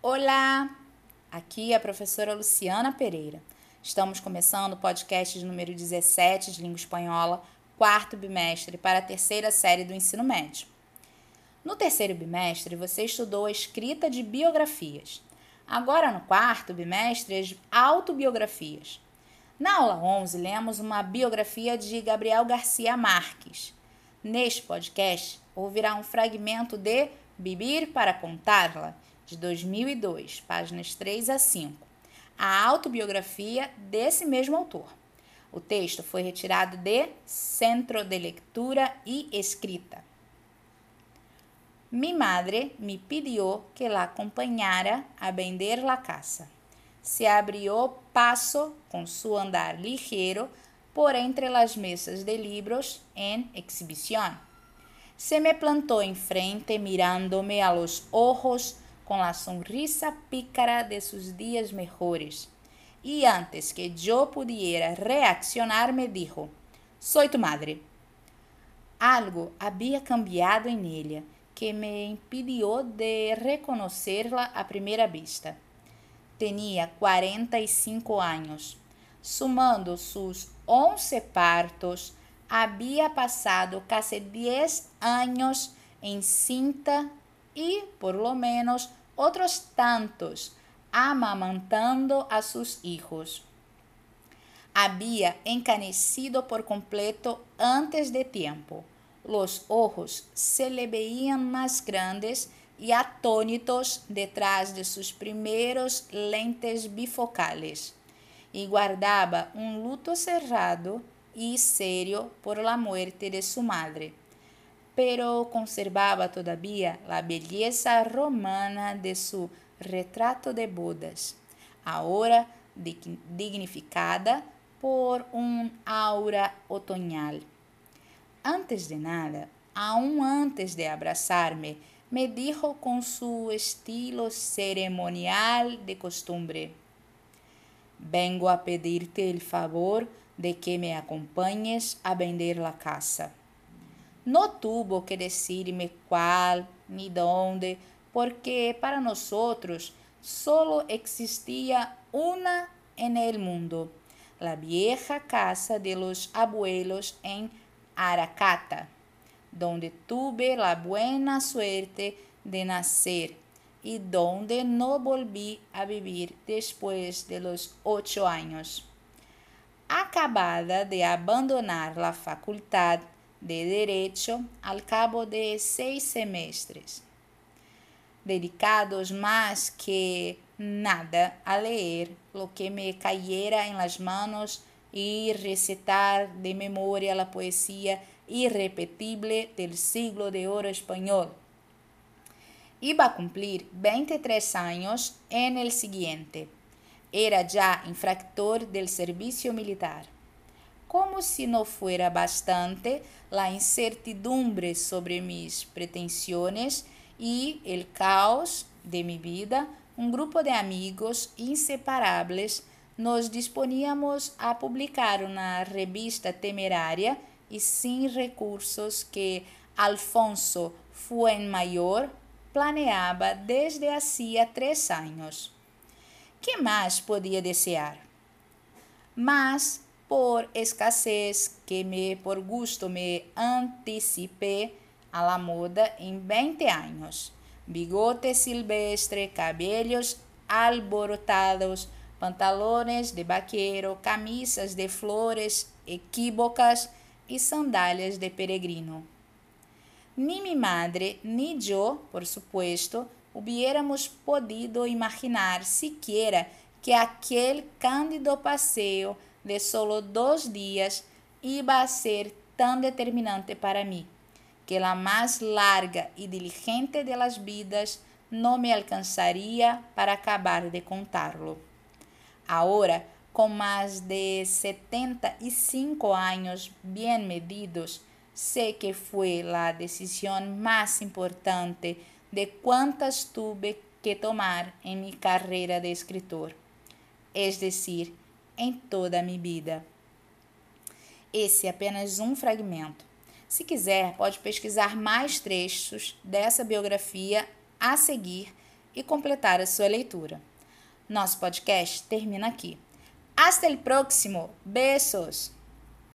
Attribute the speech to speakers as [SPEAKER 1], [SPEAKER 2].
[SPEAKER 1] Olá! Aqui é a professora Luciana Pereira. Estamos começando o podcast de número 17 de língua espanhola, quarto bimestre, para a terceira série do ensino médio. No terceiro bimestre, você estudou a escrita de biografias. Agora, no quarto bimestre, as autobiografias. Na aula 11, lemos uma biografia de Gabriel Garcia Marques. Neste podcast, ouvirá um fragmento de Vivir para Contá-la, de 2002, páginas 3 a 5, a autobiografia desse mesmo autor. O texto foi retirado de Centro de Lectura y Escrita. Mi madre me pidió que la acompañara a vender la casa. Se abrió paso con su andar ligero por entre las mesas de libros en exhibición. Se me plantó enfrente mirándome a los ojos con la sonrisa pícara de sus días mejores. Y antes que yo pudiera reaccionar, me dijo, Soy tu madre. Algo había cambiado en ella que me impidió de reconocerla a primera vista. Tenía 45 años. Sumando sus 11 partos, había pasado casi 10 años encinta y por lo menos otros tantos amamantando a sus hijos. Había encanecido por completo antes de tiempo. Los ojos se le veían más grandes y atónitos detrás de sus primeros lentes bifocales, y guardaba un luto cerrado y serio por la muerte de su madre, pero conservaba todavía la belleza romana de su retrato de bodas, ahora dignificada por un aura otoñal. Antes de nada, aún antes de abrazarme, me dijo con su estilo ceremonial de costumbre, Vengo a pedirte el favor de que me acompañes a vender la casa. No tuvo que decirme cuál ni dónde, porque para nosotros solo existía una en el mundo, la vieja casa de los abuelos en Aracata, donde tuve la buena suerte de nacer y donde no volví a vivir después de los ocho años. acabada de abandonar la facultad de Derecho al cabo de seis semestres, dedicados más que nada a leer lo que me cayera en las manos y recitar de memoria la poesía irrepetible del siglo de oro español. Iba a cumplir 23 años en el siguiente era já infractor del serviço militar. Como se não fuera bastante la incertidumbre sobre mis pretensiones e el caos de mi vida, um grupo de amigos inseparables nos disponíamos a publicar uma revista temerária e sem recursos que Alfonso Fuenmayor planeava desde hacía três anos que mais podia desejar? Mas, por escassez que me por gusto me anticipé a la moda em 20 anos. Bigote silvestre, cabelos alborotados, pantalones de vaqueiro, camisas de flores equívocas e sandálias de peregrino. Ni mi madre ni yo, por supuesto, hubiéramos podido imaginar siquiera que aquel cándido paseo de solo dos días iba a ser tan determinante para mí, que la más larga y diligente de las vidas no me alcanzaría para acabar de contarlo. Ahora, con más de 75 años bien medidos, sé que fue la decisión más importante de quantas tuve que tomar em minha carreira de escritor, es decir, em toda a vida. Esse é apenas um fragmento. Se quiser, pode pesquisar mais trechos dessa biografia a seguir e completar a sua leitura. Nosso podcast termina aqui. Hasta el próximo. Beijos!